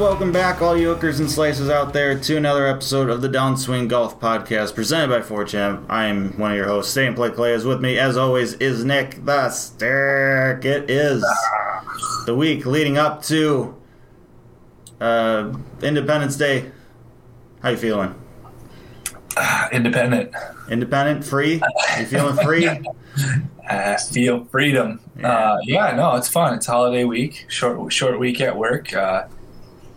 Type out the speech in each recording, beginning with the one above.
and welcome back, all you hookers and slices out there, to another episode of the Downswing Golf Podcast presented by 4Champ. I am one of your hosts, Stay and Play Clay. Is with me, as always, is Nick the Stick. It is the week leading up to uh, Independence Day. How you feeling? independent. Independent? Free? You feeling free? I feel freedom. Yeah. Uh, yeah, no, it's fun. It's holiday week, short short week at work. Uh,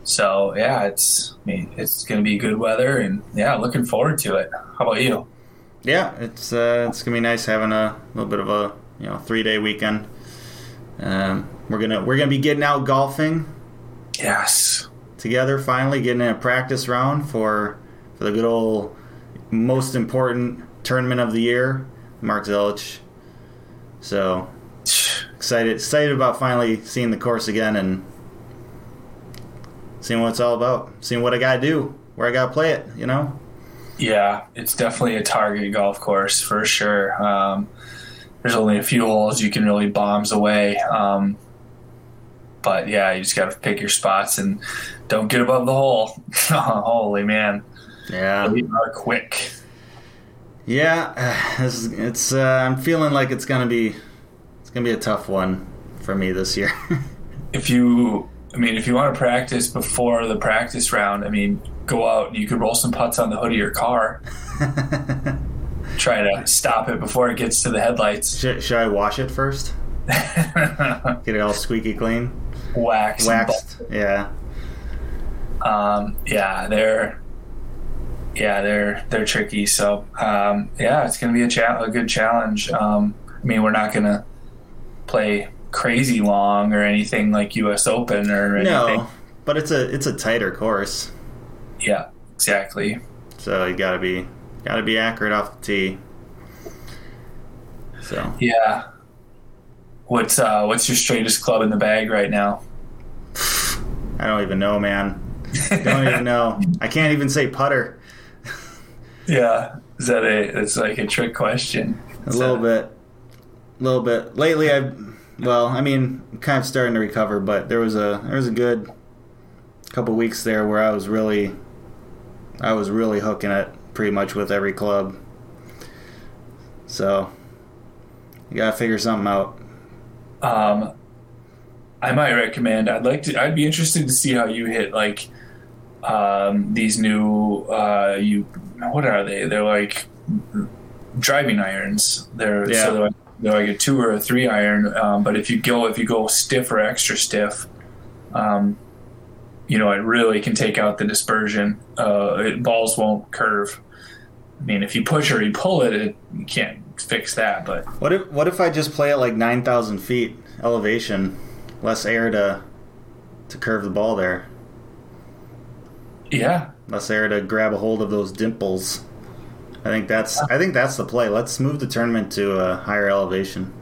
so yeah, it's I mean, it's gonna be good weather, and yeah, looking forward to it. How about you? Yeah, it's uh, it's gonna be nice having a little bit of a you know three day weekend. Um, we're gonna we're gonna be getting out golfing Yes. together finally, getting in a practice round for for the good old most important tournament of the year, Mark Zelich. So excited excited about finally seeing the course again and seeing what it's all about, seeing what I gotta do, where I gotta play it, you know. Yeah, it's definitely a target golf course for sure. Um, there's only a few holes you can really bombs away. Um, but yeah, you just got to pick your spots and don't get above the hole. Holy man, Yeah. are quick. Yeah, is, it's. Uh, I'm feeling like it's gonna be, it's gonna be a tough one for me this year. if you I mean if you want to practice before the practice round, I mean go out and you could roll some putts on the hood of your car. Try to stop it before it gets to the headlights. should, should I wash it first? Get it all squeaky clean, Wax. waxed. Yeah, Um, yeah, they're yeah, they're they're tricky. So um, yeah, it's gonna be a cha- a good challenge. Um, I mean, we're not gonna play crazy long or anything like U.S. Open or anything. no, but it's a it's a tighter course, Yeah, exactly. so you gotta be gotta be accurate off the tee. So Yeah. What's uh what's your straightest club in the bag right now? I don't even know, man. Don't even know. I can't even say putter. Yeah. Is that a it's like a trick question? A little bit, a little bit. Lately, I've well, I mean, kind of starting to recover, but there was a there was a good couple weeks there where I was really, I was really hooking it pretty much with every club. So you gotta figure something out. Um I might recommend I'd like to I'd be interested to see how you hit like um these new uh you what are they? They're like driving irons. They're Yeah. so they're like, they're like a two or a three iron. Um, but if you go if you go stiff or extra stiff, um, you know it really can take out the dispersion. Uh, it, balls won't curve. I mean, if you push or you pull it, it you can't fix that. But What if what if I just play at like nine thousand feet elevation, less air to to curve the ball there, yeah, less air to grab a hold of those dimples. I think that's I think that's the play. Let's move the tournament to a higher elevation.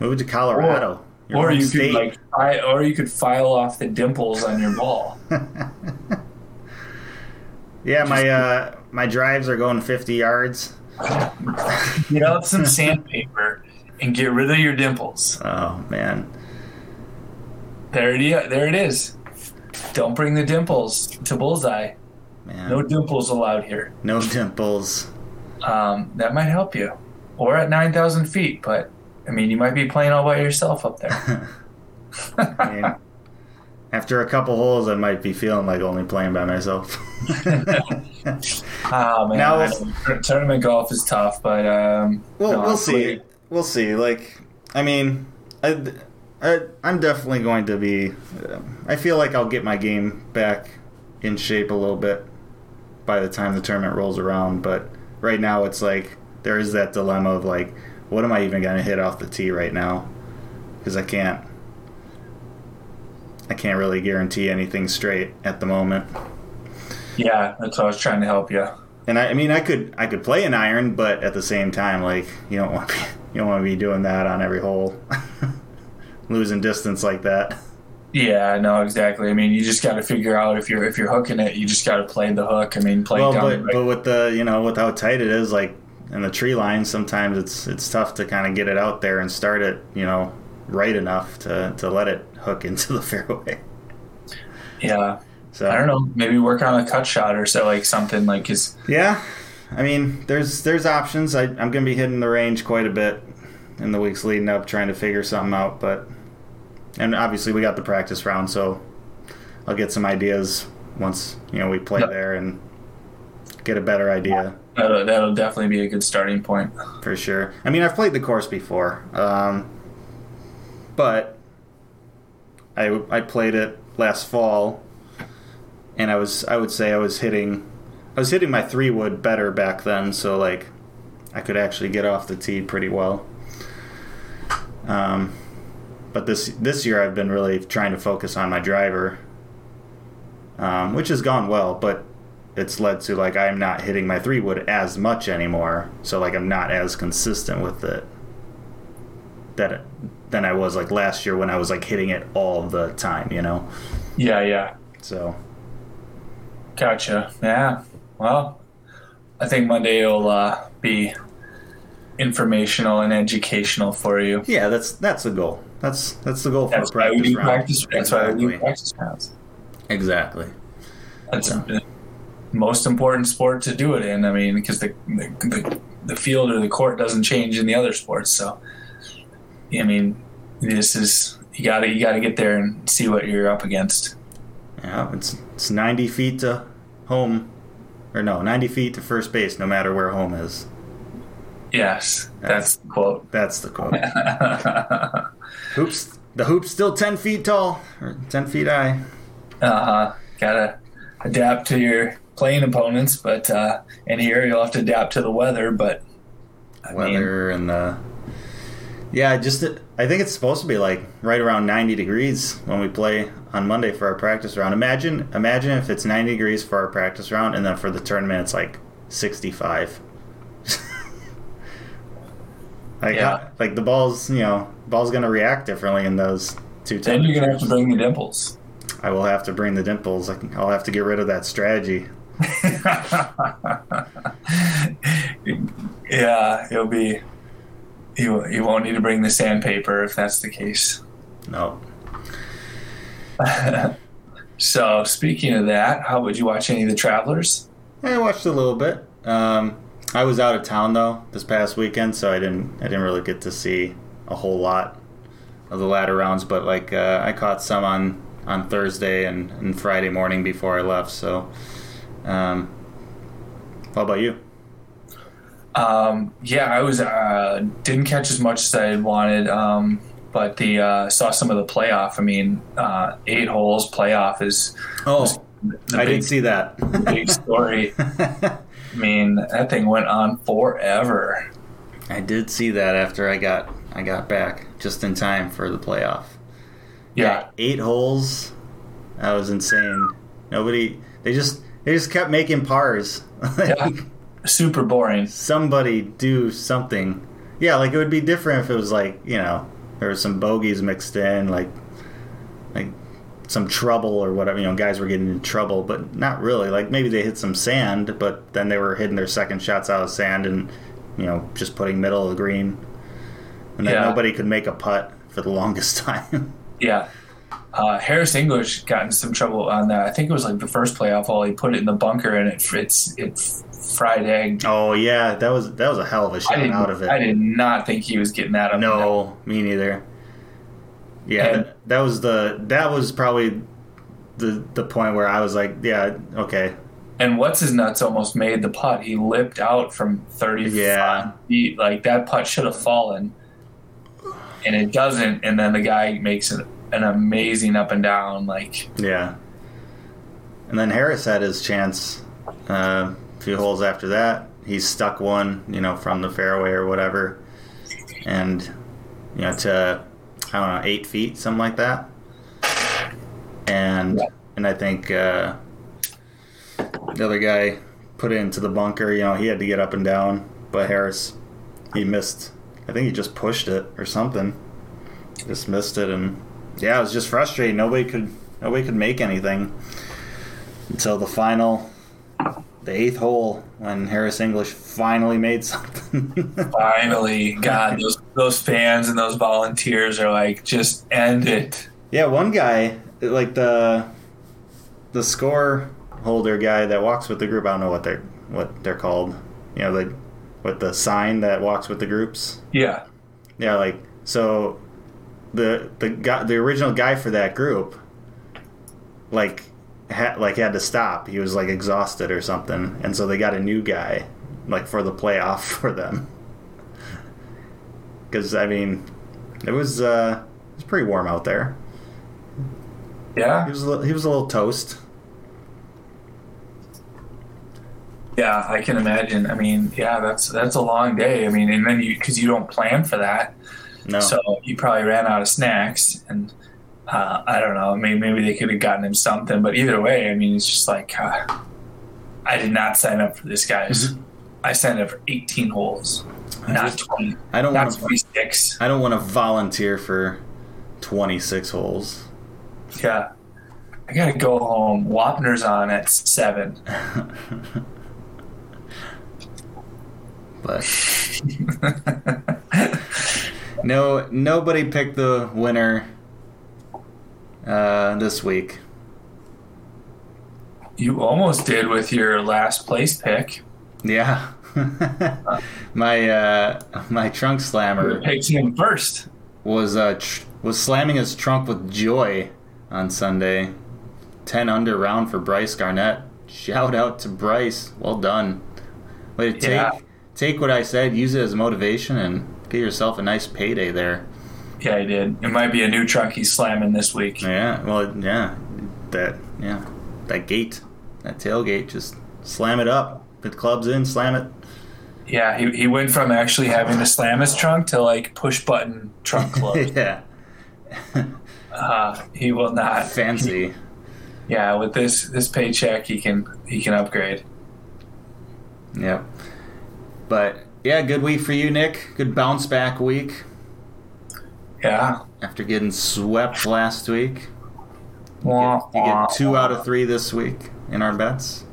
Move it to Colorado. your or you state. could like, fi- or you could file off the dimples on your ball. yeah, my uh, my drives are going 50 yards. Get out some sandpaper and get rid of your dimples. Oh man, There it is. There it is. Don't bring the dimples to bullseye. Man, No dimples allowed here. no dimples. Um, that might help you. Or at 9,000 feet, but I mean, you might be playing all by yourself up there. I mean, after a couple holes, I might be feeling like only playing by myself. Ah, man. Now- tournament golf is tough, but um, Well, no, we'll see. We'll see. Like, I mean, I, I, I'm definitely going to be. Uh, I feel like I'll get my game back in shape a little bit by the time the tournament rolls around. But right now, it's like there is that dilemma of like, what am I even going to hit off the tee right now? Because I can't. I can't really guarantee anything straight at the moment. Yeah, that's what I was trying to help you. And I, I mean, I could I could play an iron, but at the same time, like you don't want to be, you don't want to be doing that on every hole, losing distance like that. Yeah, no, exactly. I mean, you just got to figure out if you're if you're hooking it, you just got to play the hook. I mean, play Well, down. but right- but with the you know with how tight it is, like in the tree line, sometimes it's it's tough to kind of get it out there and start it, you know, right enough to to let it hook into the fairway. yeah, So I don't know. Maybe work on a cut shot or so, like something like his. Yeah, I mean, there's there's options. I, I'm gonna be hitting the range quite a bit in the weeks leading up, trying to figure something out. But and obviously we got the practice round, so I'll get some ideas once you know we play there and get a better idea That'll, that'll definitely be a good starting point. for sure. I mean, I've played the course before, um, but I I played it last fall, and I was I would say I was hitting I was hitting my three wood better back then, so like I could actually get off the tee pretty well. Um, but this this year I've been really trying to focus on my driver, um, which has gone well, but it's led to like I'm not hitting my three wood as much anymore, so like I'm not as consistent with it that than I was like last year when I was like hitting it all the time, you know. Yeah, yeah, So gotcha. Yeah, well, I think Monday will uh, be informational and educational for you. yeah, that's that's the goal. That's that's the goal for That's a why practice do round. practice. That's why we do Exactly. practice rounds. Exactly. That's the most important sport to do it in. I mean, because the, the the the field or the court doesn't change in the other sports. So, I mean, this is you gotta you gotta get there and see what you're up against. Yeah, it's it's 90 feet to home, or no, 90 feet to first base, no matter where home is. Yes, that's the quote. That's the quote. hoops. The hoop's still 10 feet tall or 10 feet high. Uh huh. Gotta adapt to your playing opponents, but uh, and here you'll have to adapt to the weather. But I mean, Weather and the yeah, just I think it's supposed to be like right around 90 degrees when we play on Monday for our practice round. Imagine imagine if it's 90 degrees for our practice round and then for the tournament it's like 65. Like Yeah. how- like the ball's, you know, ball's going to react differently in those two then you're gonna have to bring the dimples. I will have to bring the dimples. I'll have to get rid of that strategy. yeah, it'll be. You you won't need to bring the sandpaper if that's the case. No. So speaking of that, how would you watch any of the Travelers? I watched a little bit. Um, I was out of town though this past weekend, so I didn't I didn't really get to see a whole lot of the latter rounds. But like uh, I caught some on on Thursday and, and Friday morning before I left. So, um, how about you? Um, yeah, I was uh, didn't catch as much as I had wanted, um, but the uh, saw some of the playoff. I mean, uh, eight holes playoff is Oh, I big, did see that. big story. I mean, that thing went on forever. I did see that after I got I got back just in time for the playoff. Yeah, eight holes. That was insane. Nobody. They just they just kept making pars. yeah, super boring. Somebody do something. Yeah, like it would be different if it was like you know there was some bogeys mixed in, like some trouble or whatever. You know, guys were getting in trouble, but not really. Like maybe they hit some sand, but then they were hitting their second shots out of sand and you know just putting middle of the green, and then Yeah. nobody could make a putt for the longest time. Yeah. Uh, Harris English got in some trouble on that. I think it was like the first playoff hole. He put it in the bunker and it it's it fried egg. Oh yeah, that was that was a hell of a shot out of it. I did not think he was getting that up. No, me neither. Yeah, And- that, was the that was probably the the point where I was like, yeah, okay, And what's his nuts almost made the putt. He lipped out from thirty Yeah. feet. Like that putt should have fallen, and it doesn't. And then the guy makes an, an amazing up and down. Like yeah. And then Harris had his chance. Uh, a few holes after that, he stuck one, you know, from the fairway or whatever, and you know to I don't know eight feet, something like that. and and I think uh, the other guy put it into the bunker. You know, he had to get up and down, but Harris he missed. I think he just pushed it or something. Just missed it, and yeah, it was just frustrating. Nobody could nobody could make anything until the final, the eighth hole when Harris English finally made something. Finally, God, those those fans and those volunteers are like, just end it. Yeah, one guy, like the the score holder guy that walks with the group. I don't know what they're what they're called. You know, the with the sign that walks with the groups. Yeah, Yeah, like so the the guy the original guy for that group like had like had to stop. He was like exhausted or something, and so they got a new guy like for the playoff for them. Because I mean, it was uh, it was pretty warm out there. yeah, He was a little, he was a little toast. yeah. I can imagine. I mean, yeah, that's that's a long day. I mean, and then you because you don't plan for that, No, so you probably ran out of snacks and. Uh, I don't know. Maybe maybe they could have gotten him something, but either way, I mean, it's just like uh, I did not sign up for this, guys. I signed up for 18 holes, not 20, I don't want to. 26. I don't want to volunteer for twenty six holes. Yeah, I gotta go home. Wapner's on at seven. but no, nobody picked the winner uh, this week. You almost did with your last place pick. Yeah, my uh, my trunk slammer him first. was uh, tr- was slamming his trunk with joy on Sunday. Ten under round for Bryce Garnett. Shout out to Bryce. Well done. Way to take Yeah. take what I said, use it as motivation, and get yourself a nice payday there. Yeah, he did. It might be a new truck he's slamming this week. Yeah, well, yeah, that yeah, that gate, that tailgate, just slam it up. Put clubs in, slam it. Yeah, he, he went from actually having to slam his trunk to like push button trunk close. yeah, uh, he will not. fancy. Yeah, with this this paycheck, he can he can upgrade. Yep. But yeah, good week for you, Nick. Good bounce back week Yeah. after getting swept last week. You wah, get two out of three this week in our bets.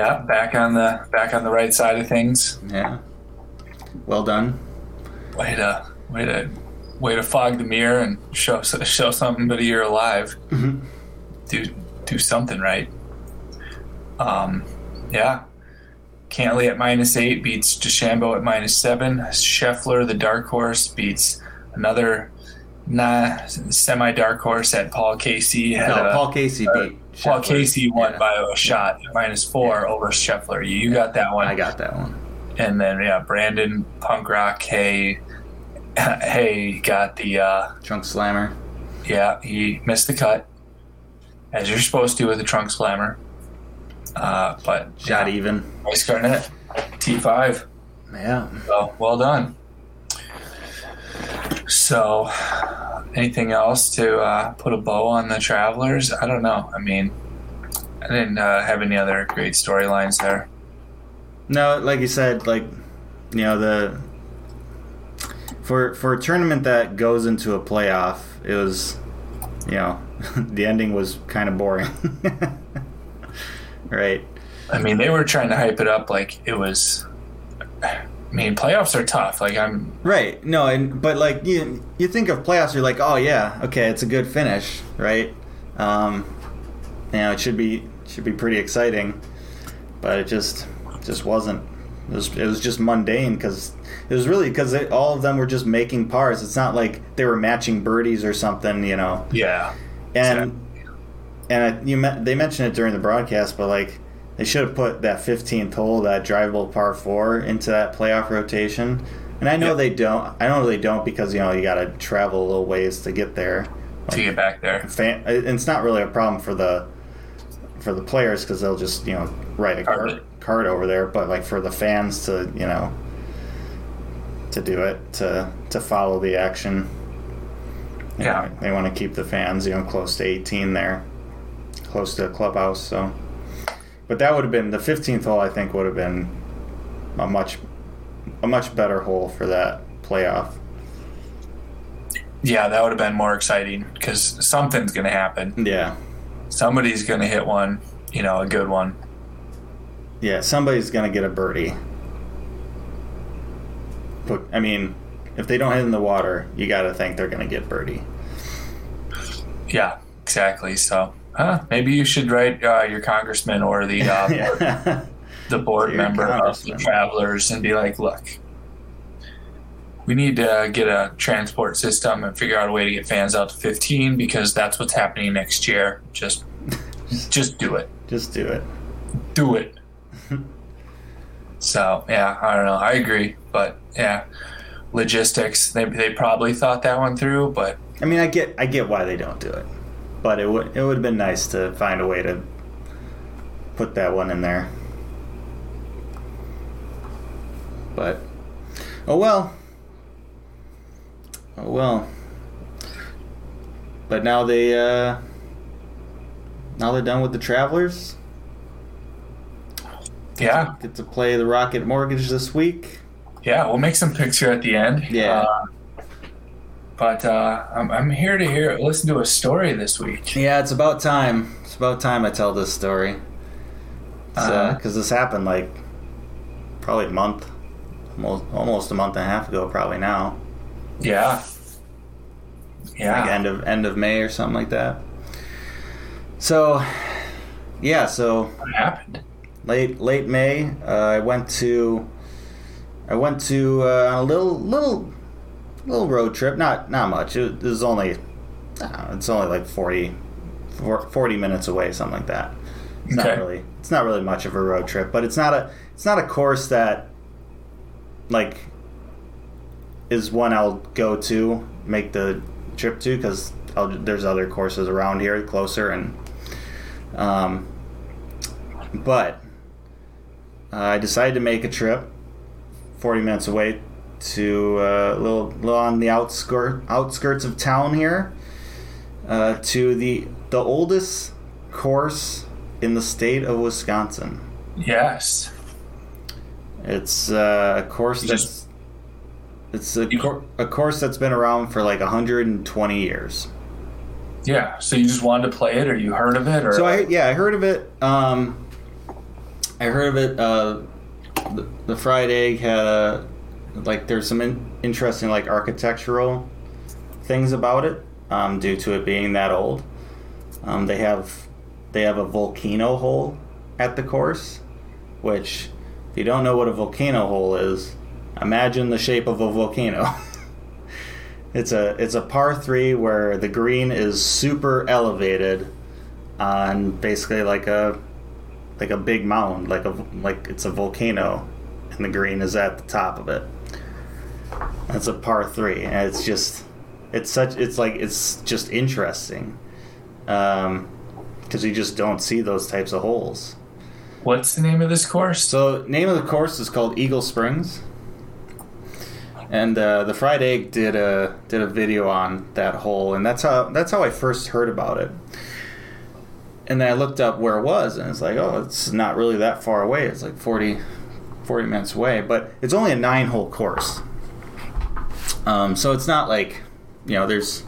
Yeah, back on the back on the right side of things. Yeah. Well done. Way to way to way to fog the mirror and show show something but you're alive. Do do something right. Um, yeah. Cantlay at minus eight beats DeChambeau at minus seven. Scheffler, the dark horse, beats another nah, semi dark horse at Paul Casey. No, a- Paul Casey uh, beat. Paul Scheffler. Casey won Yeah. by a shot at minus four over Scheffler. You, you got that one. I got that one. And then yeah, Brandon Punk Rock Hay Hay got the uh, Trunk slammer. yeah he missed the cut as you're supposed to with the trunk slammer. Uh, but Shot yeah, even. Bryce Garnett T five. Yeah. So well done. So, anything else to uh, put a bow on the Travelers? I don't know. I mean, I didn't uh, have any other great storylines there. No, like you said, like you know the for for a tournament that goes into a playoff, it was you know the ending was kind of boring, right? I mean, they were trying to hype it up like it was. I mean, playoffs are tough. Like I'm, Right. No, and but like you you think of playoffs, you're like, oh yeah, okay, it's a good finish, right? Um, you know, it should be should be pretty exciting, but it just just wasn't. It was it was just mundane because it was really because all of them were just making pars. It's not like they were matching birdies or something, you know. yeah, And and I, you they mentioned it during the broadcast, but like they should have put that 15th hole, that drivable par four, into that playoff rotation. And I know Yeah. they don't. I know they don't because you know you got to travel a little ways to get there. to get back there. Fan, it's not really a problem for the for the players because they'll just you know write a Card card, card over there. But like for the fans to you know to do it to to follow the action. Yeah. they want to keep the fans, you know, close to 18 there, close to the clubhouse. So, but that would have been the 15th hole. I think would have been a much a much better hole for that playoff. Yeah, that would have been more exciting because something's going to happen. Yeah, Somebody's going to hit one, you know, a good one. yeah. Somebody's gonna get a birdie. But I mean, if they don't hit in the water, you got to think they're gonna get birdie. Yeah, exactly. So, huh, maybe you should write uh, your congressman or the uh, Yeah. the board member of the. Travelers and be like, look, we need to get a transport system and figure out a way to get fans out to 15 because that's what's happening next year. Just, just do it. Just do it. Do it. so yeah, I don't know. I agree, but yeah, logistics. They they probably thought that one through, but I mean, I get I get why they don't do it, but it would it would have been nice to find a way to put that one in there. But oh well. Oh well. But now they uh now they're done with the travelers. yeah, Get to play the Rocket Mortgage this week. yeah. We'll make some picks here at the end. Yeah. Uh, but uh, I'm, I'm here to hear listen to a story this week. Yeah, it's about time. It's about time I tell this story. Because this happened like probably a month, almost, almost a month and a half ago, probably now. Yeah. Yeah. Like end of end of May or something like that. So, yeah. So what happened? late late May, uh, I went to I went to uh, a little little little road trip. Not not much. It, it was only uh, it's only like 40, 40 minutes away, something like that. It's not really it's not really much of a road trip, but it's not a it's not a course that like is one I'll go to make the trip to because there's other courses around here closer and um, but uh, I decided to make a trip 40 minutes away to uh, a little, little on the outskirt, outskirts of town here uh, to the the oldest course in the state of Wisconsin. Yes. It's uh, a course You that's just- it's a, You- cour a course that's been around for like 120 years. Yeah. So you just wanted to play it, or you heard of it, or So I yeah I heard of it. Um, I heard of it. Uh, the, the fried egg had a like there's some in, interesting like architectural things about it um, due to it being that old. Um, they have they have a volcano hole at the course, which if you don't know what a volcano hole is, imagine the shape of a volcano. It's a it's a par three where the green is super elevated on basically like a like a big mound, like a like it's a volcano, and the green is at the top of it. It's a par three, and it's just it's such it's like it's just interesting, because you just don't see those types of holes. what's the name of this course? So name of the course is called Eagle Springs, and uh, the Fried Egg did a did a video on that hole, and that's how that's how I first heard about it. And then I looked up where it was, and it's like, oh, it's not really that far away. It's like 40, 40 minutes away, but it's only a nine hole course. Um, so it's not like, you know, there's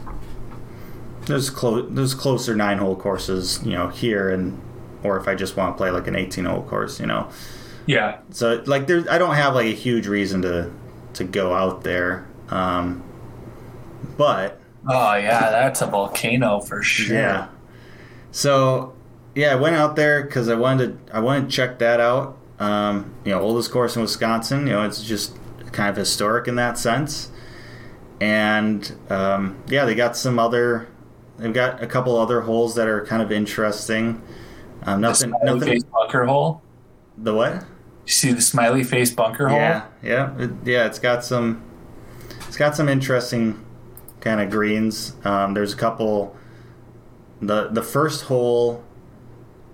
there's close there's closer nine hole courses, you know, here and or if I just want to play like an 18 hole course, you know. Yeah. So like there I don't have like a huge reason to to go out there. Um but Oh yeah, that's a volcano for sure. yeah. So yeah, I went out there cuz I wanted to I wanted to check that out. Um you know, oldest course in Wisconsin, you know, it's just kind of historic in that sense. And um yeah, they got some other they've got a couple other holes that are kind of interesting. Um, The nothing smiley nothing face bunker hole. the what? You see the smiley face bunker hole? Yeah, yeah, it, yeah. It's got some, it's got some interesting kind of greens. Um, there's a couple. the The first hole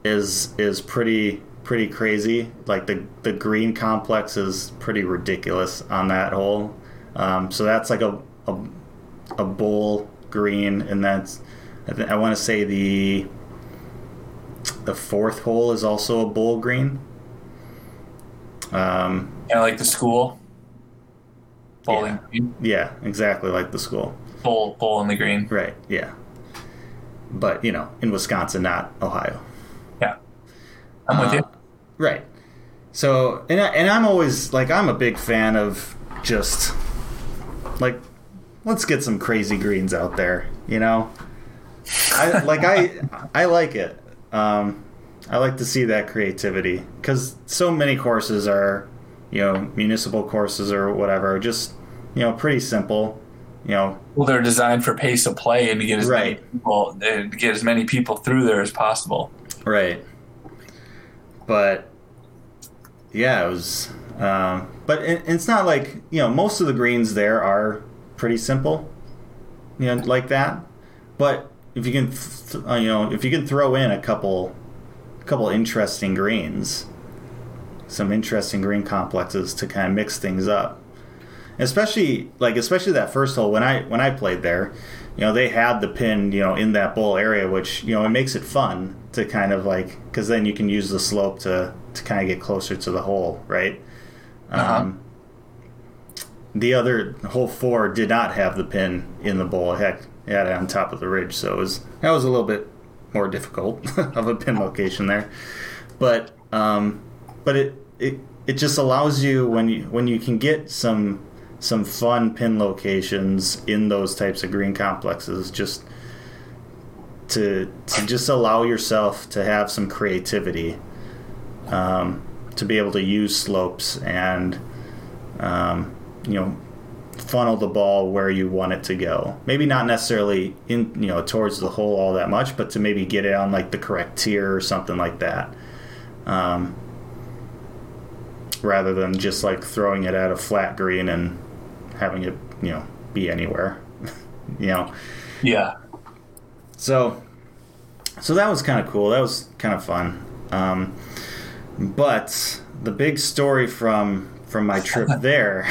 is is pretty pretty crazy. Like the the green complex is pretty ridiculous on that hole. Um, so that's like a a, a bowl green, and that's I, th- I want to say the the fourth hole is also a bull green. Um, Kind of like the school. Bowling green. yeah, exactly like the school. Bowl, bowl in the green. Right. Yeah. But you know, in Wisconsin, not Ohio. Yeah. I'm with Uh, you. Right. So, and I, and I'm always like I'm a big fan of just like let's get some crazy greens out there, you know. I like I I like it. Um, I like to see that creativity because so many courses are, you know, municipal courses or whatever, just you know pretty simple. You know, Well, they're designed for pace of play and to get as many people, to get as many people through there as possible. Right. But yeah, it was. Um, but it, it's not like you know most of the greens there are pretty simple, you know, like that. But if you can, th- uh, you know, if you can throw in a couple, a couple interesting greens, some interesting green complexes to kind of mix things up. Especially like especially that first hole when I when I played there, you know they had the pin you know in that bowl area, which you know it makes it fun to kind of like because then you can use the slope to to kind of get closer to the hole, right? Uh-huh. Um, the other hole four did not have the pin in the bowl. It had it on top of the ridge, so it was that was a little bit more difficult of a pin location there. But um, but it, it it just allows you when you when you can get some some fun pin locations in those types of green complexes just to to just allow yourself to have some creativity um, to be able to use slopes and um, you know funnel the ball where you want it to go. Maybe not necessarily in you know towards the hole all that much but to maybe get it on like the correct tier or something like that. Um, rather than just like throwing it at a flat green and having it you know be anywhere you know? Yeah. so so that was kind of cool. That was kind of fun. Um, but the big story from from my trip there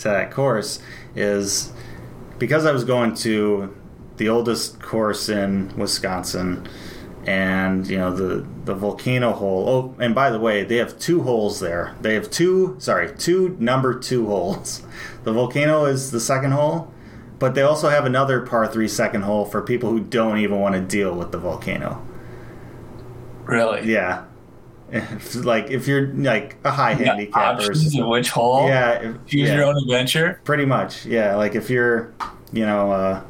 to that course is because I was going to the oldest course in Wisconsin and you know the the volcano hole. Oh and by the way they have two holes there. They have two sorry two number two holes. The volcano is the second hole but they also have another par three second hole for people who don't even want to deal with the volcano. Really. yeah if, like if you're like a high You handicap or which hole. yeah, if, Choose yeah. your own adventure. Pretty much, yeah. Like if you're, you know, uh,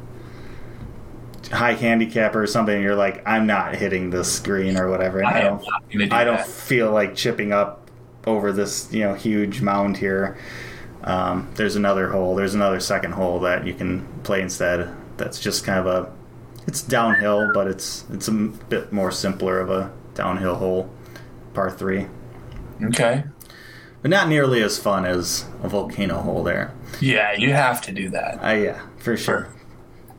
high handicapper or something, and you're like, I'm not hitting this green or whatever. I, I don't, do I don't that. feel like chipping up over this, you know, huge mound here. Um, there's another hole. There's another second hole that you can play instead. That's just kind of a, it's downhill, but it's it's a bit more simpler of a downhill hole, par three, Okay. but not nearly as fun as a volcano hole there. Yeah, you have to do that. Uh, yeah, for sure.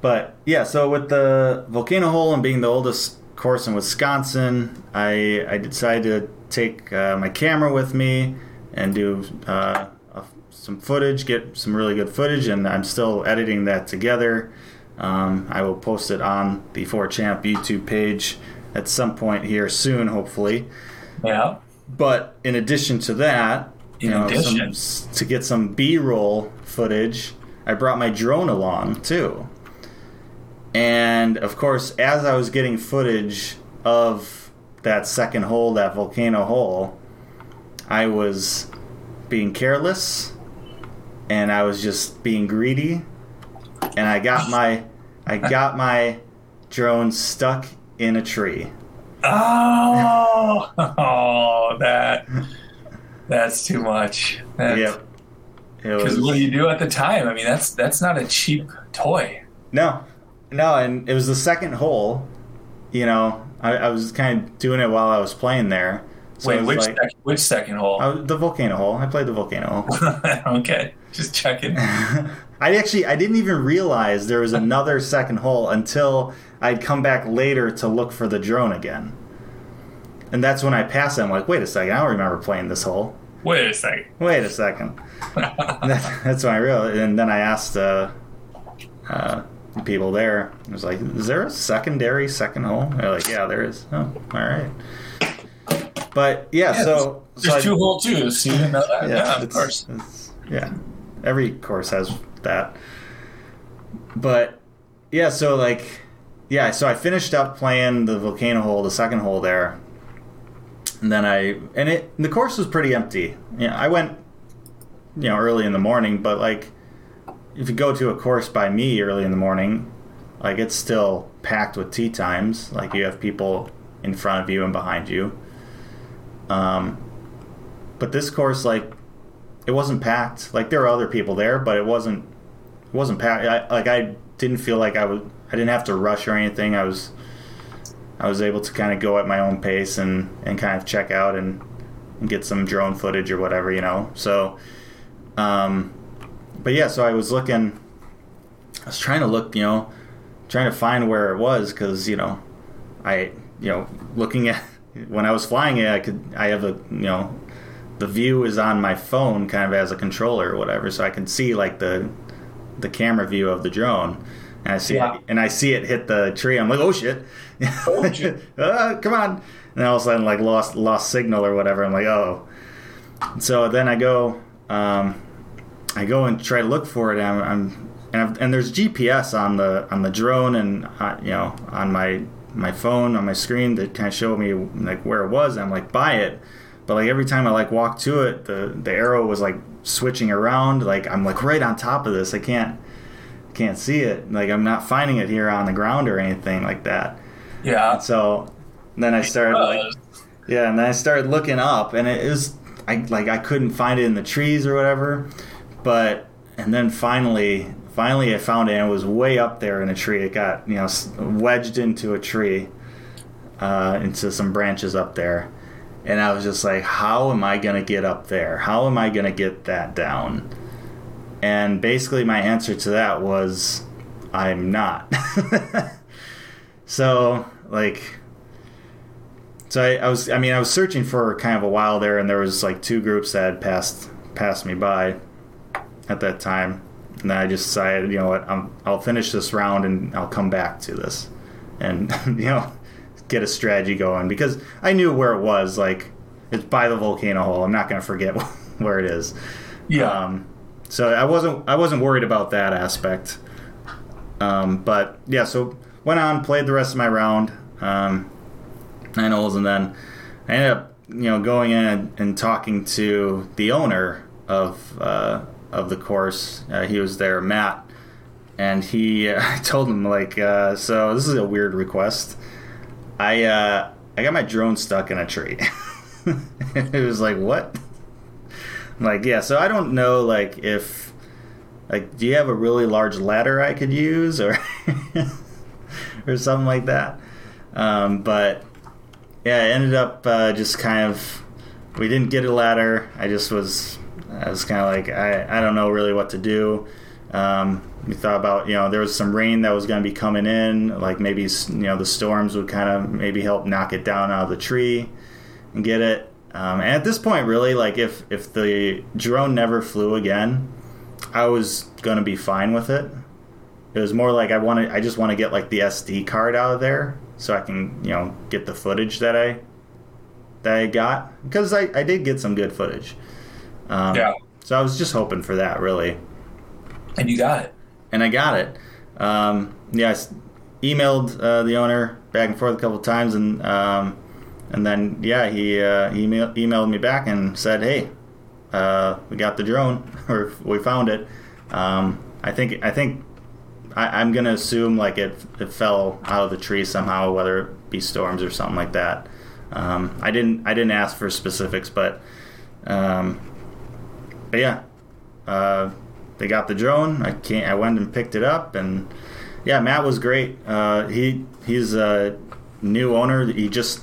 But yeah, so with the volcano hole and being the oldest course in Wisconsin, I I decided to take uh, my camera with me and do uh, a, some footage, get some really good footage, and I'm still editing that together. Um, I will post it on the 4Champ YouTube page at some point here soon, hopefully. Yeah. But in addition to that, you In know, addition. some, to get some B-roll footage, I brought my drone along too. And of course, as I was getting footage of that second hole, that volcano hole, I was being careless and I was just being greedy and I got my I got my drone stuck in a tree. Oh, oh that that's too much. Yep. Because what do you do at the time? I mean, that's that's not a cheap toy. No, no, and it was the second hole. You know, I, I was kind of doing it while I was playing there. So Wait, which like, sec- which second hole? I the volcano hole. I played the volcano hole. okay, just checking. I actually I didn't even realize there was another second hole until I'd come back later to look for the drone again. And that's when I passed it. I'm like, wait a second, I don't remember playing this hole. Wait a second. Wait a second. That- that's when I realized. And then I asked uh, uh, people there. I was like, "Is there a secondary second hole?" They're like, "Yeah, there is." Oh, all right. But yeah, so There's so I- two hole twos. You didn't know that? Yeah, of it's- course. it's- yeah, every course has that. But yeah, so like, yeah, so I finished up playing the volcano hole, the second hole there, and then I and it the course was pretty empty. Yeah, I went, you know, early in the morning, but like, if you go to a course by me early in the morning, like it's still packed with tee times. Like you have people in front of you and behind you. Um, but this course, like, it wasn't packed. Like there were other people there, but it wasn't. It wasn't packed. I, like I didn't feel like I was. I didn't have to rush or anything. I was. I was able to kind of go at my own pace and and kind of check out and, and get some drone footage or whatever, you know. So, um, but yeah, so I was looking. I was trying to look, you know, trying to find where it was because you know, I you know looking at when I was flying it, I could I have a you know the view is on my phone kind of as a controller or whatever, so I can see like the the camera view of the drone. And I see Yeah. it, and I see it hit the tree. I'm like, oh shit! Oh, shit. Ah, come on! And all of a sudden, like lost lost signal or whatever. I'm like, oh. So then I go, um, I go and try to look for it. And I'm, I'm and, I've, and there's GPS on the on the drone and uh, you know on my my phone on my screen that kind of showed me like where it was. I'm like by it, but like every time I like walk to it, the the arrow was like switching around. Like I'm like right on top of this. I can't can't see it. Like I'm not finding it here on the ground or anything like that. Yeah. So then I started like yeah, and then I started looking up, and it was I like I couldn't find it in the trees or whatever, but and then finally, finally I found it, and it was way up there in a tree. It got you know wedged into a tree, uh, into some branches up there, and I was just like, how am I gonna get up there? How am I gonna get that down? And basically, my answer to that was, I'm not. so like so I, I was I mean I was searching for kind of a while there and there was like two groups that had passed passed me by at that time and then I just decided you know what I'm, I'll finish this round and I'll come back to this and you know get a strategy going because I knew where it was like it's by the volcano hole I'm not going to forget where it is yeah. um, so I wasn't I wasn't worried about that aspect. Um, but yeah, so went on, played the rest of my round, um, nine holes, and then I ended up you know going in and, talking to the owner of uh, of the course. Uh, he was there, Matt, and he I told him like, uh, so this is a weird request. I uh, I got my drone stuck in a tree. it was like what? Like yeah, so I don't know like if like do you have a really large ladder I could use or or something like that. Um, but yeah, it ended up uh, just kind of we didn't get a ladder. I just was I was kind of like I I don't know really what to do. Um, we thought about you know there was some rain that was going to be coming in, like maybe you know the storms would kind of maybe help knock it down out of the tree and get it. Um, and at this point, really, like if if the drone never flew again, I was gonna be fine with it. It was more like I wanted, I just want to get like the SD card out of there so I can, you know, get the footage that I that I got because I, I did get some good footage. Um, Yeah. So I was just hoping for that, really, And you got it. and I got it. Um, yeah, I emailed uh, the owner back and forth a couple times, and um, and then yeah, he uh, email, emailed me back and said, "Hey, uh, we got the drone, or we found it." Um, I think I think I, I'm gonna assume like it it fell out of the tree somehow, whether it be storms or something like that. Um, I didn't I didn't ask for specifics, but um, but yeah, uh, they got the drone. I can't. I went and picked it up, and yeah, Matt was great. Uh, he he's a new owner. He just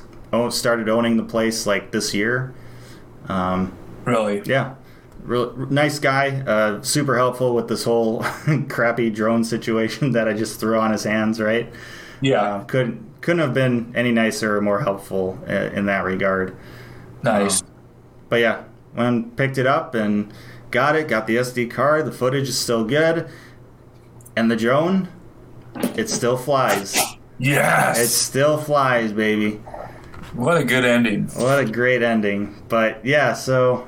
started owning the place like this year. Um, Really. yeah, real nice guy. Uh, super helpful with this whole crappy drone situation that I just threw on his hands. Right. Yeah. Uh, couldn't couldn't have been any nicer or more helpful uh, in that regard. nice. But yeah, went picked it up and got it. Got the SD card. The footage is still good. And the drone, It still flies. Yes. It still flies, baby. What a good ending. What a great ending. But yeah, so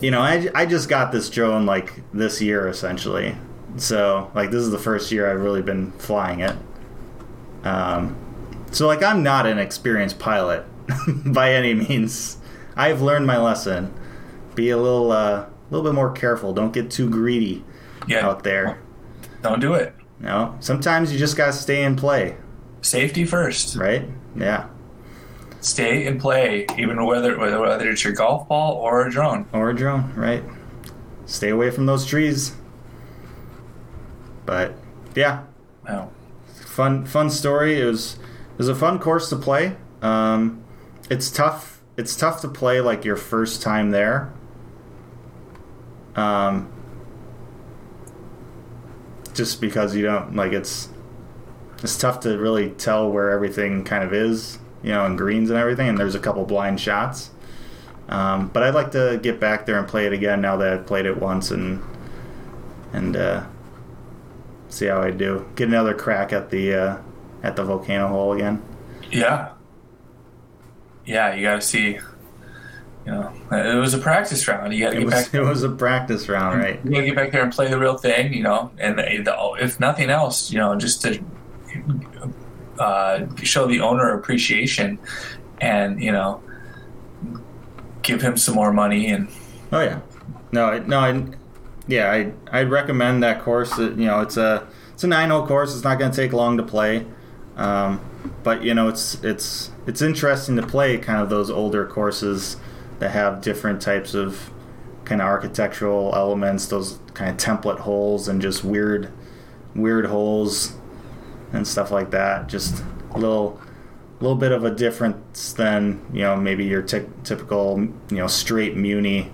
you know, I, I just got this drone like this year essentially. So like this is the first year I've really been flying it. Um, so like I'm not an experienced pilot by any means. I've learned my lesson. Be a little uh, little bit more careful. Don't get too greedy Yeah. out there. Don't do it. No, sometimes you just gotta stay and play, Safety first. right? Yeah, Stay and play, even whether whether it's your golf ball or a drone. or a drone, right? Stay away from those trees. But yeah, No. fun fun story. It was it was a fun course to play. Um, it's tough. It's tough to play like your first time there. Um, just because you don't like it's it's tough to really tell where everything kind of is, you know, and greens and everything. And there's a couple blind shots. Um, but I'd like to get back there and play it again now that I've played it once and and uh, see how I do. Get another crack at the uh, at the volcano hole again. Yeah. Yeah, you got to see. You know, it was a practice round. You got to get was back. it was a practice round, right? You got to get back there and play the real thing. You know, and the, if nothing else, you know, just to uh, show the owner appreciation, and you know, give him some more money and Oh yeah, no, I- no, I, yeah, I I'd recommend that course. You know, it's a it's a nine hole course. It's not going to take long to play, um, but you know, it's it's it's interesting to play kind of those older courses that have different types of kind of architectural elements, those kind of template holes and just weird weird holes and stuff like that. Just a little little bit of a difference than you know maybe your ty- typical you know straight muni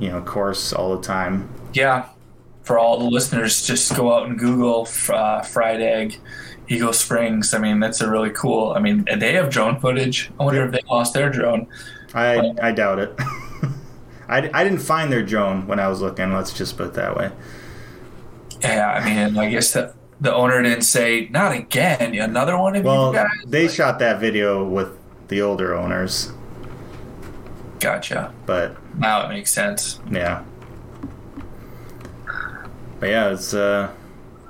you know course all the time yeah, for all the listeners, just go out and Google uh, fried egg, Eagle Springs. I mean, that's a really cool. I mean, they have drone footage. I wonder if they lost their drone. i i doubt it I, I didn't find their drone when i was looking let's just put it that way Yeah, I mean, I guess the the owner didn't say not again. Another one of well you guys. they shot that video with the older owners Gotcha. but Now it makes sense. yeah but yeah it's uh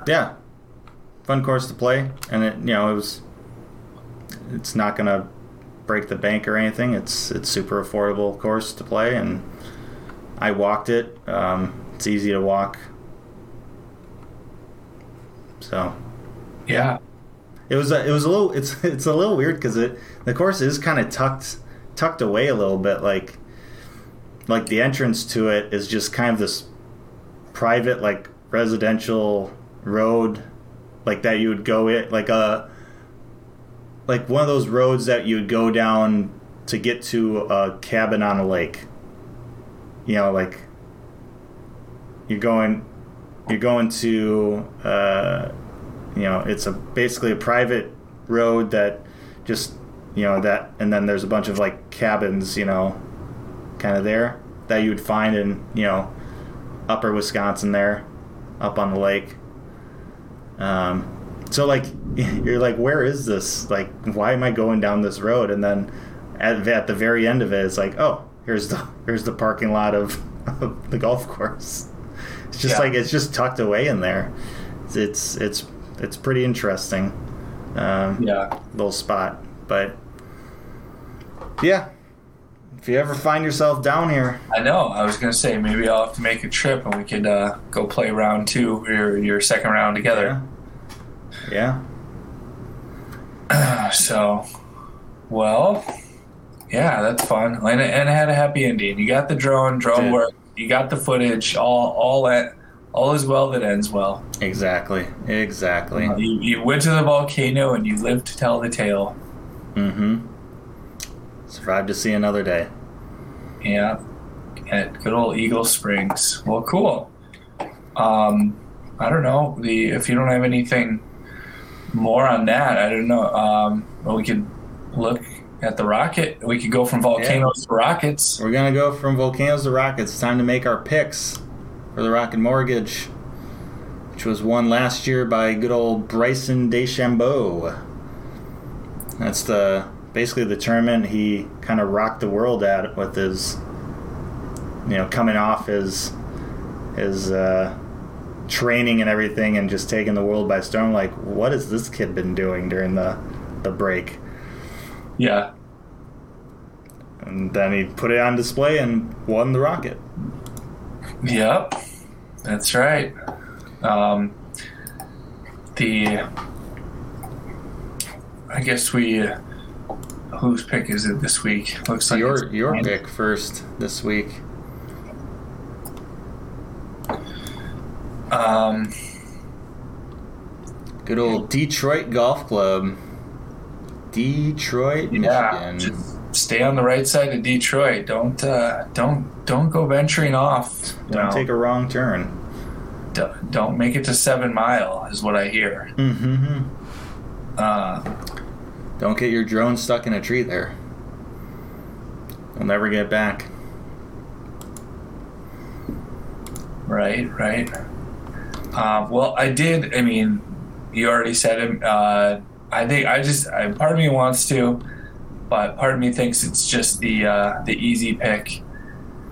yeah fun course to play and it you know it was it's not gonna break the bank or anything it's it's super affordable course to play and i walked it um, it's easy to walk so Yeah. it was a, it was a little it's it's a little weird because it the course is kind of tucked tucked away a little bit like like the entrance to it is just kind of this private like residential road like that you would go it like a like one of those roads that you would go down to get to a cabin on a lake you know like you're going you're going to uh you know it's a basically a private road that just you know that and then there's a bunch of like cabins you know kind of there that you would find in you know upper wisconsin there up on the lake. Um so like you're like where is this? Like why am i going down this road? And then at, at the very end of it it's like oh here's the here's the parking lot of, of the golf course it's just Yeah. like it's just tucked away in there it's it's it's, it's pretty interesting um, Yeah. little spot but yeah if you ever find yourself down here I know. I was gonna say maybe I'll have to make a trip and we could uh, go play round two or your second round together. yeah So, well, yeah, that's fun, and and it had a happy ending. You got the drone, drone Did. work. You got the footage. All all that all is well that ends well. exactly exactly You you went to the volcano and you lived to tell the tale. mm-hmm survived to see another day Yeah, at good old Eagle Springs. Well, cool. Um, I don't know the if you don't have anything more on that. I don't know. Um, well, we could look at the rocket. We could go from volcanoes to rockets. We're gonna go from volcanoes to rockets. It's time to make our picks for the Rocket Mortgage which was won last year by good old Bryson DeChambeau. That's the basically the tournament he kind of rocked the world at with his, you know, coming off his his uh, training and everything, and just taking the world by storm. Like, what has this kid been doing during the the break? Yeah. And then he put it on display and won the rocket. Yep. That's right. Um, the. I guess we. Uh, whose pick is it this week? Looks like your it's your pick first this week. Um, Good old Detroit Golf Club. Detroit, yeah. Michigan. Stay on the right side of Detroit. Don't uh, don't don't go venturing off. Don't know. take a wrong turn. D- don't make it to Seven Mile, is what I hear. Mm-hmm. Uh, Don't get your drone stuck in a tree there. We'll never get back. right, right. Uh, well, I did. I mean, you already said it. Uh, I think I just. I, part of me wants to, but part of me thinks it's just the uh, the easy pick.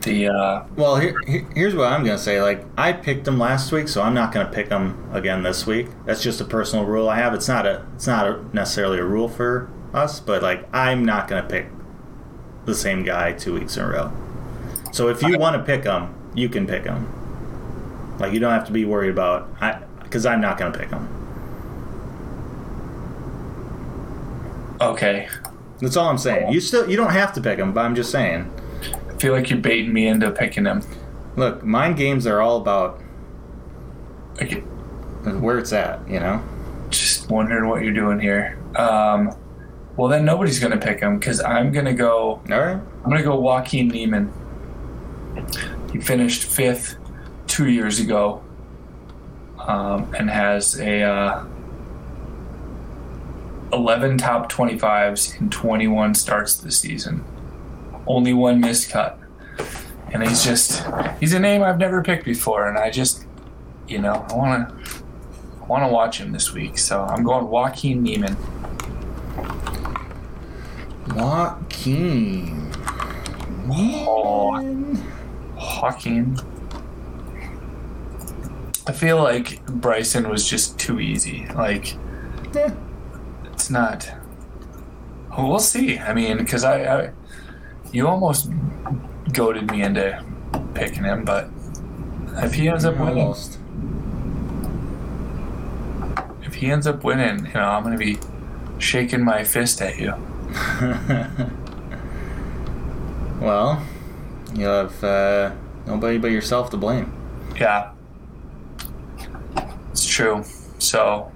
The uh, Well, here, here- here's what I'm gonna say. Like, I picked them last week, so I'm not gonna pick them again this week. That's just a personal rule I have. It's not a. It's not a, necessarily a rule for us, but like, I'm not gonna pick the same guy two weeks in a row. So if you want to pick them, you can pick them. Like, you don't have to be worried about I, because I'm not gonna pick them. Okay. That's all I'm saying. You still, you don't have to pick him, but I'm just saying. I feel like you're baiting me into picking him. Look, mind games are all about Okay. where it's at. You know. just wondering what you're doing here. Um, well, then nobody's gonna pick him because I'm gonna go. All right. I'm gonna go Joaquin Niemann. He finished fifth two years ago, um, and has a uh, 11 top 25s in 21 starts this season. Only one missed cut, and he's just he's a name I've never picked before, and I just you know I want to I want to watch him this week, so I'm going Joaquin Niemann. Joaquin. Oh. Hawking. I feel like Bryson was just too easy. Like, Eh. It's not. Well, we'll see. I mean, because I, I, you almost goaded me into picking him, but if he ends up winning, Almost. if he ends up winning, you know, I'm gonna be shaking my fist at you. well, you have uh, nobody but yourself to blame. Yeah, it's true. So,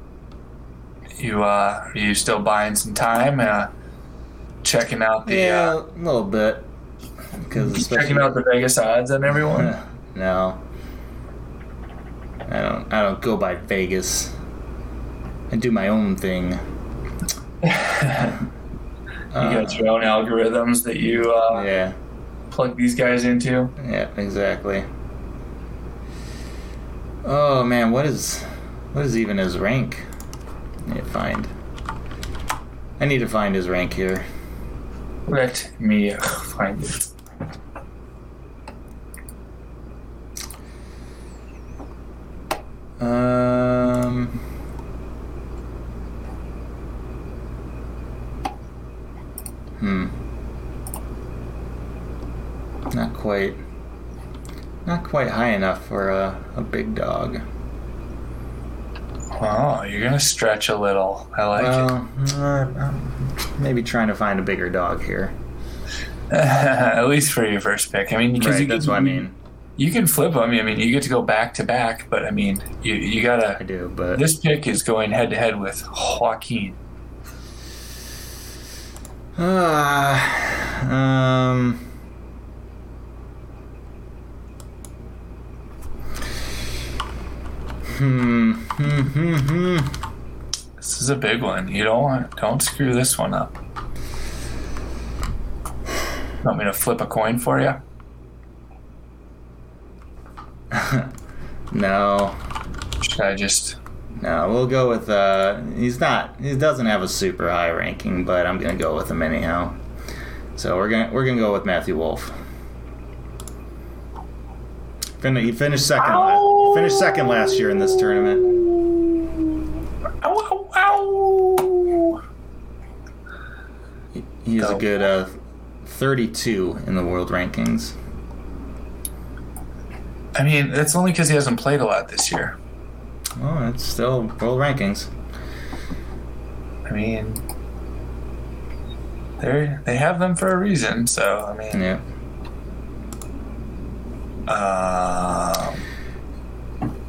you uh, are you still buying some time? Uh, checking out the Yeah, uh, a little bit. Because checking out the Vegas odds on everyone. no, I don't. I don't go by Vegas. I do my own thing. you got your own algorithms that you uh, Yeah, plug these guys into. yeah, exactly. Oh man, what is what is even his rank? I need to find. I need to find his rank here. Let me find it. Um. Hmm. Not quite. Not quite high enough for a, a big dog. Oh, you're gonna stretch a little. I like Well, uh, I'm maybe trying to find a bigger dog here. At least for your first pick. I mean, because Right, you that's can, what I mean. You can flip them. I mean, you get to go back to back, but I mean, you you gotta. I do, but This pick is going head to head with Joaquin. Uh, um. Hmm. Hmm. Hmm. Hmm. This is a big one. You don't want don't screw this one up. Want me to flip a coin for you? No. Should I just? No, we'll go with. Uh, he's not. He doesn't have a super high ranking, but I'm gonna go with him anyhow. So we're gonna we're gonna go with Matthew Wolff. Fin- He finished second. La- finished second last year in this tournament. He is a good uh, 32 in the world rankings. I mean, that's only because he hasn't played a lot this year. Oh, it's still world rankings. I mean, they they have them for a reason. So I mean, Yeah. um,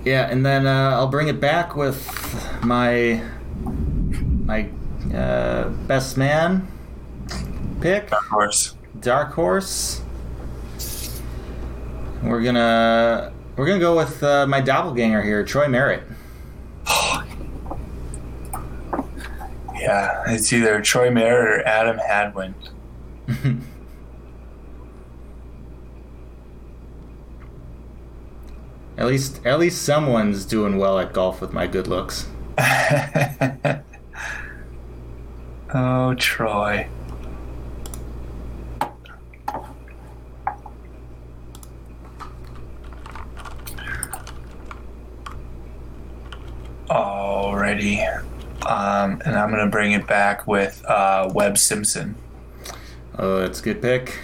Yeah, and then uh, I'll bring it back with my my uh, best man pick, of course. dark horse. We're gonna we're gonna go with uh, my doppelganger here, Troy Merritt. Yeah, it's either Troy Merritt or Adam Hadwin. At least at least someone's doing well at golf with my good looks. oh, Troy. Um, and I'm going to bring it back with uh, Webb Simpson. Oh, that's a good pick.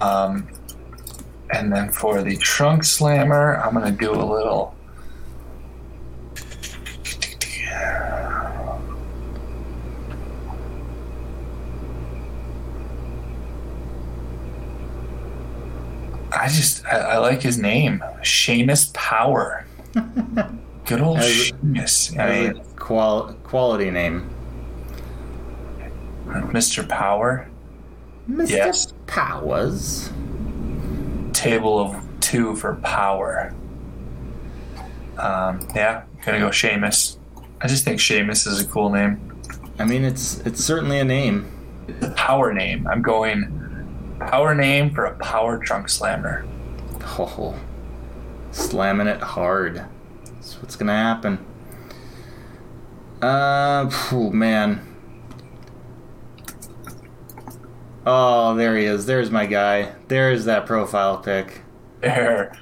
Um, and then for the trunk slammer, I'm going to do a little. I just, I, I like his name, Seamus Power. Good old As- Seamus. I mean, qual- quality name. Mr. Power. Mr. Yes. Powers. table of two for power. Um, yeah, gonna go Seamus. I just think Seamus is a cool name. I mean, it's it's certainly a name. It's a power name. I'm going power name for a power trunk slammer. Oh, slamming it hard. That's what's gonna happen. Uh, phew, man. Oh, there he is. There's my guy. There's that profile pic. There,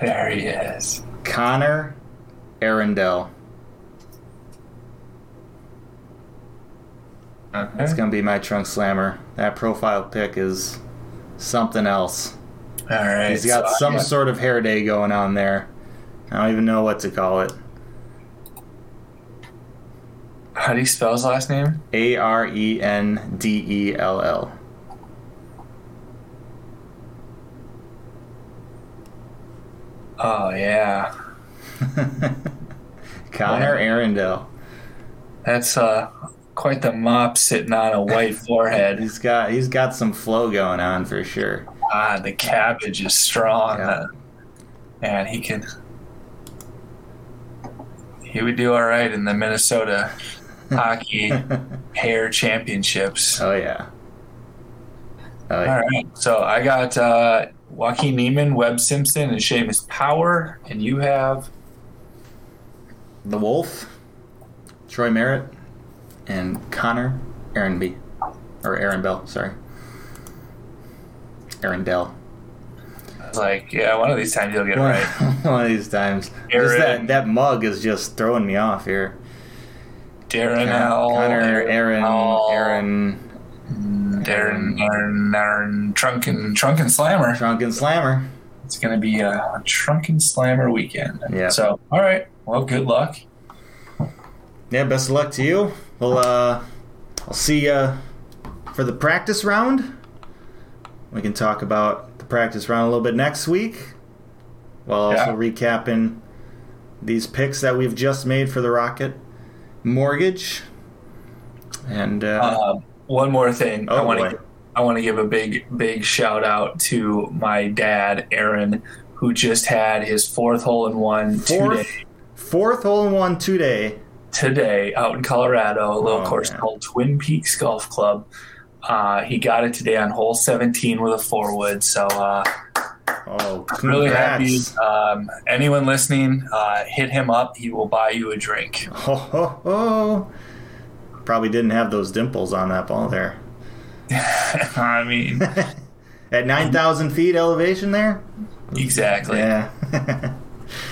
there he is. Connor Arendell. That's gonna be my trunk slammer. That profile pic is something else. All right. He's got so some got- sort of hair day going on there. I don't even know what to call it. How do you spell his last name? A R E N D E L L. Oh yeah, Connor Wow. Arendell. that's uh quite the mop sitting on a white forehead. He's got he's got some flow going on for sure. Ah, the cabbage is strong. Yeah. And he can. He would do all right in the Minnesota hockey hair championships. Oh yeah. Oh yeah. All right, so I got uh, Joaquin Niemann, Webb Simpson, and Seamus Power, and you have The Wolf, Troy Merritt, and Connor Aaron Aaronby. Or Aaron Bell, sorry. Aaron Dell. like, yeah, one of these times you'll get it right. One of these times. Aaron. that, that mug is just throwing me off here. Darren Con- L. Connor, Aaron, L. Aaron, Darren, Aaron, Aaron, Trunken, Trunken Slammer. Drunken Slammer. It's gonna be a, a Trunken Slammer weekend. Yeah. So, all right. Well, good luck. Yeah, best of luck to you. Well, uh, I'll see you for the practice round. We can talk about the practice round a little bit next week, while also Yeah. recapping these picks that we've just made for the Rocket Mortgage. And uh, Um, one more thing. I oh want to I want to give a big big shout out to my dad, Aaron, who just had his fourth hole in one fourth, today. fourth hole in one today. Today out in Colorado, a little Oh, course man. called Twin Peaks Golf Club. Uh, he got it today on hole 17 with a four wood. So uh, Oh, really happy. Um, anyone listening, uh, hit him up. He will buy you a drink. Ho, ho, ho. Probably didn't have those dimples on that ball there. I mean, At 9,000 feet elevation there? exactly. Yeah.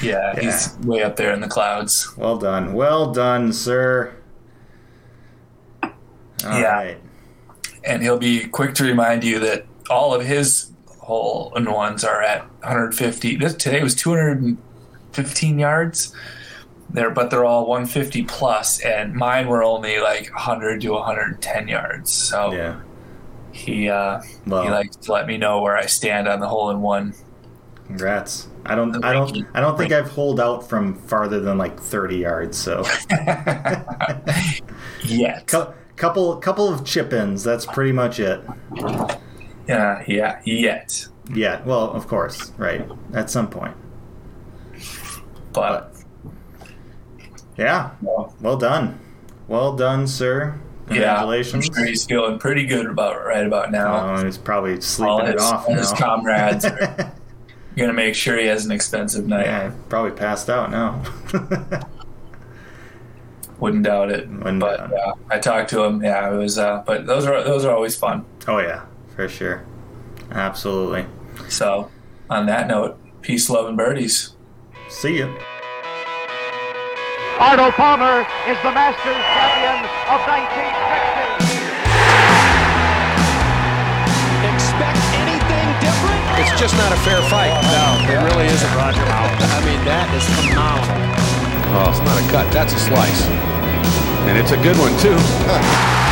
Yeah, he's way up there in the clouds. well done. Well done, sir. All Yeah. right. And he'll be quick to remind you that all of his hole in ones are at 150. This, today was 215 yards. There, but they're all 150 plus, and mine were only like 100 to 110 yards. So Yeah. he uh, Well, he likes to let me know where I stand on the hole in one. Congrats. I don't I don't. I don't think I've holed out from farther than like 30 yards, so yeah. Cou- couple couple of chip-ins, that's pretty much it. yeah, yeah, yet. Yeah, well, of course, right. At some point. But Yeah. well, Well done. Well done, sir. Congratulations. Yeah, I'm sure he's feeling pretty good about right about now. Oh, he's probably all sleeping his, it off all now. his comrades are gonna make sure he has an expensive night. yeah, probably passed out now. Wouldn't doubt it. Wouldn't but doubt it. yeah, I talked to him. Yeah, it was. Uh, but those are those are always fun. oh yeah, for sure. Absolutely. So, on that note, peace, love, and birdies. See ya. Arnold Palmer is the Masters champion of 1960. It's just not a fair fight. No, it really isn't Roger. I mean, that is phenomenal. Oh, it's not a cut. That's a slice. And it's a good one, too.